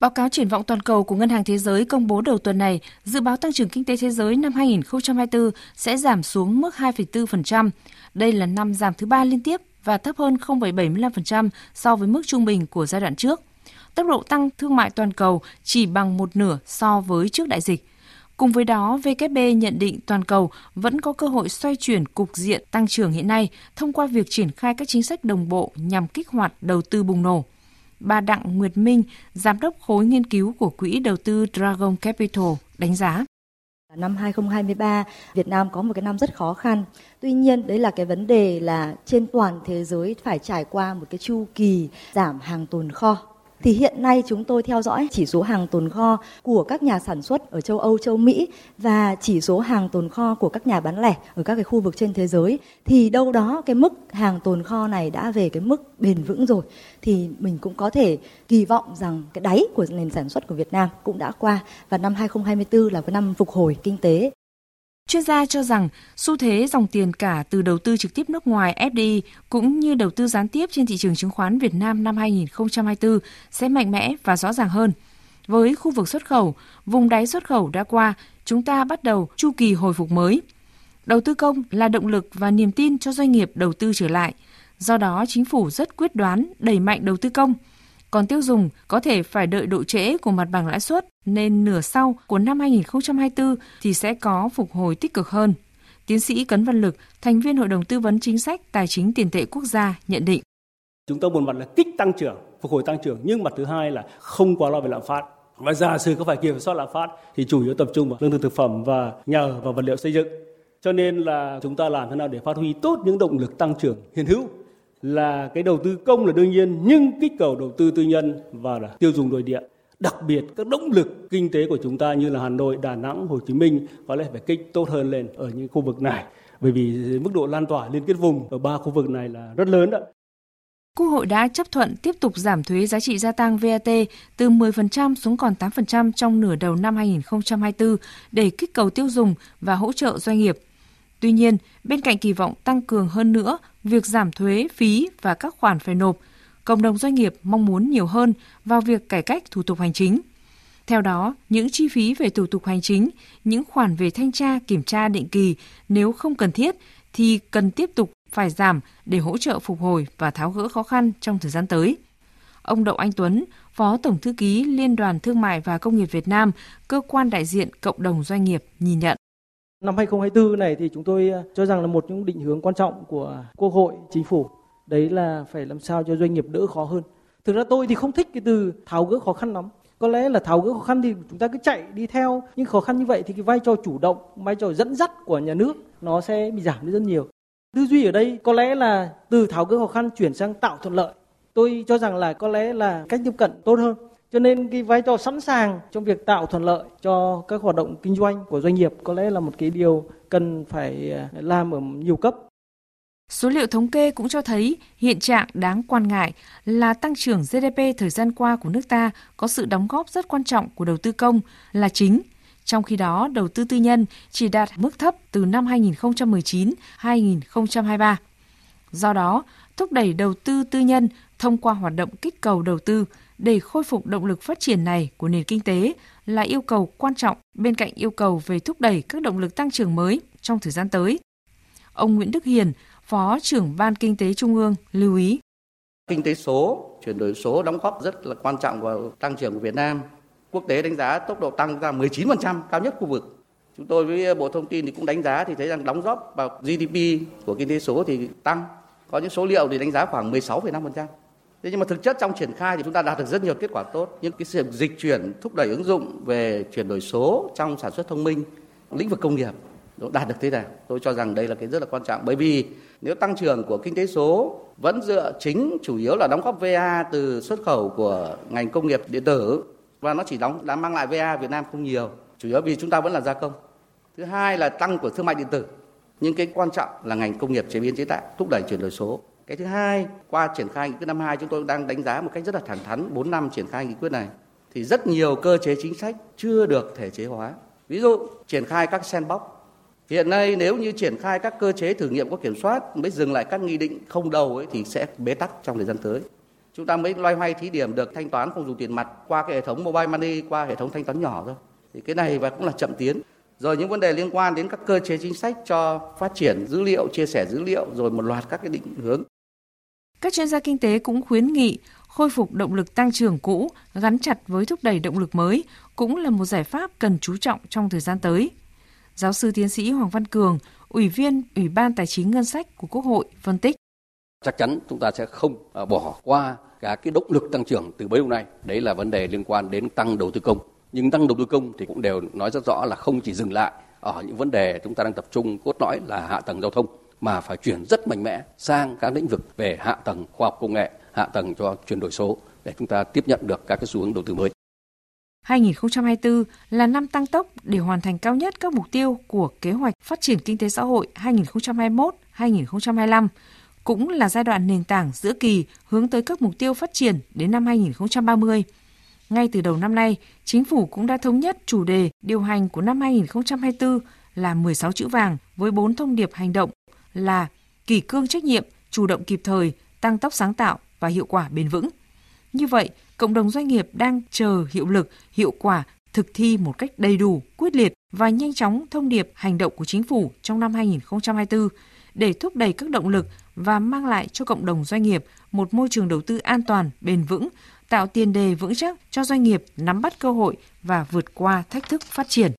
Báo cáo triển vọng toàn cầu của Ngân hàng Thế giới công bố đầu tuần này dự báo tăng trưởng kinh tế thế giới năm 2024 sẽ giảm xuống mức 2,4%. Đây là năm giảm thứ ba liên tiếp và thấp hơn 0,75% so với mức trung bình của giai đoạn trước. Tốc độ tăng thương mại toàn cầu chỉ bằng một nửa so với trước đại dịch. Cùng với đó, WB nhận định toàn cầu vẫn có cơ hội xoay chuyển cục diện tăng trưởng hiện nay thông qua việc triển khai các chính sách đồng bộ nhằm kích hoạt đầu tư bùng nổ. Bà Đặng Nguyệt Minh, giám đốc khối nghiên cứu của quỹ đầu tư Dragon Capital, đánh giá. Năm 2023, Việt Nam có một cái năm rất khó khăn. Tuy nhiên, đấy là cái vấn đề là trên toàn thế giới phải trải qua một cái chu kỳ giảm hàng tồn kho thì hiện nay chúng tôi theo dõi chỉ số hàng tồn kho của các nhà sản xuất ở châu Âu, châu Mỹ và chỉ số hàng tồn kho của các nhà bán lẻ ở các cái khu vực trên thế giới. Thì đâu đó cái mức hàng tồn kho này đã về cái mức bền vững rồi thì mình cũng có thể kỳ vọng rằng cái đáy của nền sản xuất của Việt Nam cũng đã qua và năm 2024 là cái năm phục hồi kinh tế. Chuyên gia cho rằng xu thế dòng tiền cả từ đầu tư trực tiếp nước ngoài FDI cũng như đầu tư gián tiếp trên thị trường chứng khoán Việt Nam năm 2024 sẽ mạnh mẽ và rõ ràng hơn. Với khu vực xuất khẩu, vùng đáy xuất khẩu đã qua, chúng ta bắt đầu chu kỳ hồi phục mới. Đầu tư công là động lực và niềm tin cho doanh nghiệp đầu tư trở lại. Do đó, chính phủ rất quyết đoán đẩy mạnh đầu tư công – còn tiêu dùng có thể phải đợi độ trễ của mặt bằng lãi suất nên nửa sau của năm 2024 thì sẽ có phục hồi tích cực hơn. Tiến sĩ Cấn Văn Lực, thành viên Hội đồng Tư vấn Chính sách Tài chính Tiền tệ Quốc gia nhận định. Chúng ta một mặt là kích tăng trưởng, phục hồi tăng trưởng, nhưng mặt thứ hai là không quá lo về lạm phát. Và giả sử có phải kiểm soát lạm phát thì chủ yếu tập trung vào lương thực thực phẩm và nhà ở và vật liệu xây dựng. Cho nên là chúng ta làm thế nào để phát huy tốt những động lực tăng trưởng hiện hữu là cái đầu tư công là đương nhiên nhưng kích cầu đầu tư tư nhân và là tiêu dùng nội địa đặc biệt các động lực kinh tế của chúng ta như là Hà Nội, Đà Nẵng, Hồ Chí Minh có lẽ phải kích tốt hơn lên ở những khu vực này bởi vì mức độ lan tỏa liên kết vùng ở ba khu vực này là rất lớn đó. Quốc hội đã chấp thuận tiếp tục giảm thuế giá trị gia tăng VAT từ 10% xuống còn 8% trong nửa đầu năm 2024 để kích cầu tiêu dùng và hỗ trợ doanh nghiệp. Tuy nhiên, bên cạnh kỳ vọng tăng cường hơn nữa việc giảm thuế, phí và các khoản phải nộp, cộng đồng doanh nghiệp mong muốn nhiều hơn vào việc cải cách thủ tục hành chính. Theo đó, những chi phí về thủ tục hành chính, những khoản về thanh tra, kiểm tra định kỳ nếu không cần thiết thì cần tiếp tục phải giảm để hỗ trợ phục hồi và tháo gỡ khó khăn trong thời gian tới. Ông Đậu Anh Tuấn, Phó Tổng Thư ký Liên đoàn Thương mại và Công nghiệp Việt Nam, cơ quan đại diện cộng đồng doanh nghiệp nhìn nhận. Năm 2024 này thì chúng tôi ờ, cho rằng là một những định hướng quan trọng của Quốc hội, Chính phủ. Đấy là phải làm sao cho doanh nghiệp đỡ khó hơn. Thực ra tôi thì không thích cái từ tháo gỡ khó khăn lắm. Có lẽ là tháo gỡ khó khăn thì chúng ta cứ chạy đi theo. Nhưng khó khăn như vậy thì cái vai trò chủ động, vai trò dẫn dắt của nhà nước nó sẽ bị giảm đi rất nhiều. Tư duy ở đây có lẽ là từ tháo gỡ khó khăn chuyển sang tạo thuận lợi. Tôi cho rằng là có lẽ là cách tiếp cận tốt hơn. Cho nên cái vai trò sẵn sàng trong việc tạo thuận lợi cho các hoạt động kinh doanh của doanh nghiệp có lẽ là một cái điều cần phải à, làm ở nhiều cấp. Số liệu thống kê cũng cho thấy hiện trạng đáng quan ngại là tăng trưởng GDP thời gian qua của nước ta có sự đóng góp rất quan trọng của đầu tư công là chính. Trong khi đó, đầu tư tư nhân chỉ đạt mức thấp từ năm 2019-2023. Do đó, thúc đẩy đầu tư tư nhân thông qua hoạt động kích cầu đầu tư để khôi phục động lực phát triển này của nền kinh tế là yêu cầu quan trọng bên cạnh yêu cầu về thúc đẩy các động lực tăng trưởng mới trong thời gian tới. Ông Nguyễn Đức Hiền, Phó trưởng Ban Kinh tế Trung ương lưu ý. Kinh tế số, chuyển đổi số đóng góp rất là quan trọng vào tăng trưởng của Việt Nam. Quốc tế đánh giá tốc độ tăng ra 19%, cao nhất khu vực. Chúng tôi với Bộ Thông tin thì cũng đánh giá thì thấy rằng đóng góp vào GDP của kinh tế số thì tăng. Có những số liệu thì đánh giá khoảng 16,5%. Thế nhưng mà thực chất trong triển khai thì chúng ta đạt được rất nhiều kết quả tốt. những cái sự dịch chuyển thúc đẩy ứng dụng về chuyển đổi số trong sản xuất thông minh, lĩnh vực công nghiệp đạt được thế nào? Tôi cho rằng đây là cái rất là quan trọng. Bởi vì nếu tăng trưởng của kinh tế số vẫn dựa chính chủ yếu là đóng góp VA từ xuất khẩu của ngành công nghiệp điện tử và nó chỉ đóng đã mang lại VA Việt Nam không nhiều, chủ yếu vì chúng ta vẫn là gia công. Thứ hai là tăng của thương mại điện tử. Nhưng cái quan trọng là ngành công nghiệp chế biến chế tạo thúc đẩy chuyển đổi số cái thứ hai, qua triển khai nghị quyết năm hai chúng tôi đang đánh giá một cách rất là thẳng thắn 4 năm triển khai nghị quyết này thì rất nhiều cơ chế chính sách chưa được thể chế hóa. Ví dụ triển khai các sandbox. Hiện nay nếu như triển khai các cơ chế thử nghiệm có kiểm soát mới dừng lại các nghị định không đầu ấy thì sẽ bế tắc trong thời gian tới. Chúng ta mới loay hoay thí điểm được thanh toán không dùng tiền mặt qua cái hệ thống mobile money, qua hệ thống thanh toán nhỏ thôi. Thì cái này và cũng là chậm tiến. Rồi những vấn đề liên quan đến các cơ chế chính sách cho phát triển dữ liệu, chia sẻ dữ liệu, rồi một loạt các cái định hướng. Các chuyên gia kinh tế cũng khuyến nghị khôi phục động lực tăng trưởng cũ gắn chặt với thúc đẩy động lực mới cũng là một giải pháp cần chú trọng trong thời gian tới. Giáo sư tiến sĩ Hoàng Văn Cường, Ủy viên Ủy ban Tài chính Ngân sách của Quốc hội phân tích. Chắc chắn chúng ta sẽ không à, bỏ qua cả cái động lực tăng trưởng từ bấy lâu nay. Đấy là vấn đề liên quan đến tăng đầu tư công. Nhưng tăng đầu tư công thì cũng đều nói rất rõ là không chỉ dừng lại ở những vấn đề chúng ta đang tập trung cốt lõi là hạ tầng giao thông mà phải chuyển rất mạnh mẽ sang các lĩnh vực về hạ tầng khoa học công nghệ, hạ tầng cho chuyển đổi số để chúng ta tiếp nhận được các cái xu hướng đầu tư mới. 2024 là năm tăng tốc để hoàn thành cao nhất các mục tiêu của kế hoạch phát triển kinh tế xã hội 2021-2025, cũng là giai đoạn nền tảng giữa kỳ hướng tới các mục tiêu phát triển đến năm 2030. Ngay từ đầu năm nay, chính phủ cũng đã thống nhất chủ đề điều hành của năm 2024 là 16 chữ vàng với 4 thông điệp hành động là kỳ cương trách nhiệm, chủ động kịp thời, tăng tốc sáng tạo và hiệu quả bền vững. Như vậy, cộng đồng doanh nghiệp đang chờ hiệu lực, hiệu quả thực thi một cách đầy đủ, quyết liệt và nhanh chóng thông điệp hành động của chính phủ trong năm 2024 để thúc đẩy các động lực và mang lại cho cộng đồng doanh nghiệp một môi trường đầu tư an toàn, bền vững, tạo tiền đề vững chắc cho doanh nghiệp nắm bắt cơ hội và vượt qua thách thức phát triển.